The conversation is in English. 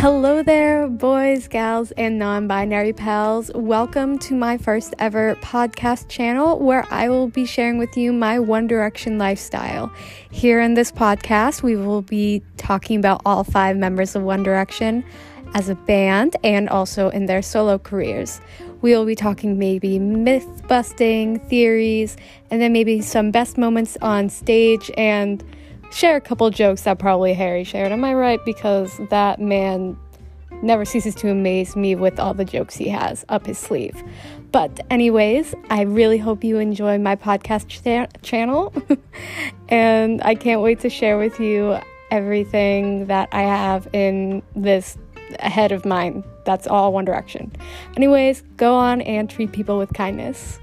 Hello there, boys, gals, and non binary pals. Welcome to my first ever podcast channel where I will be sharing with you my One Direction lifestyle. Here in this podcast, we will be talking about all five members of One Direction as a band and also in their solo careers. We will be talking maybe myth busting, theories, and then maybe some best moments on stage and share a couple jokes that probably Harry shared. Am I right? Because that man never ceases to amaze me with all the jokes he has up his sleeve. But, anyways, I really hope you enjoy my podcast cha- channel. and I can't wait to share with you everything that I have in this head of mine. That's all One Direction. Anyways, go on and treat people with kindness.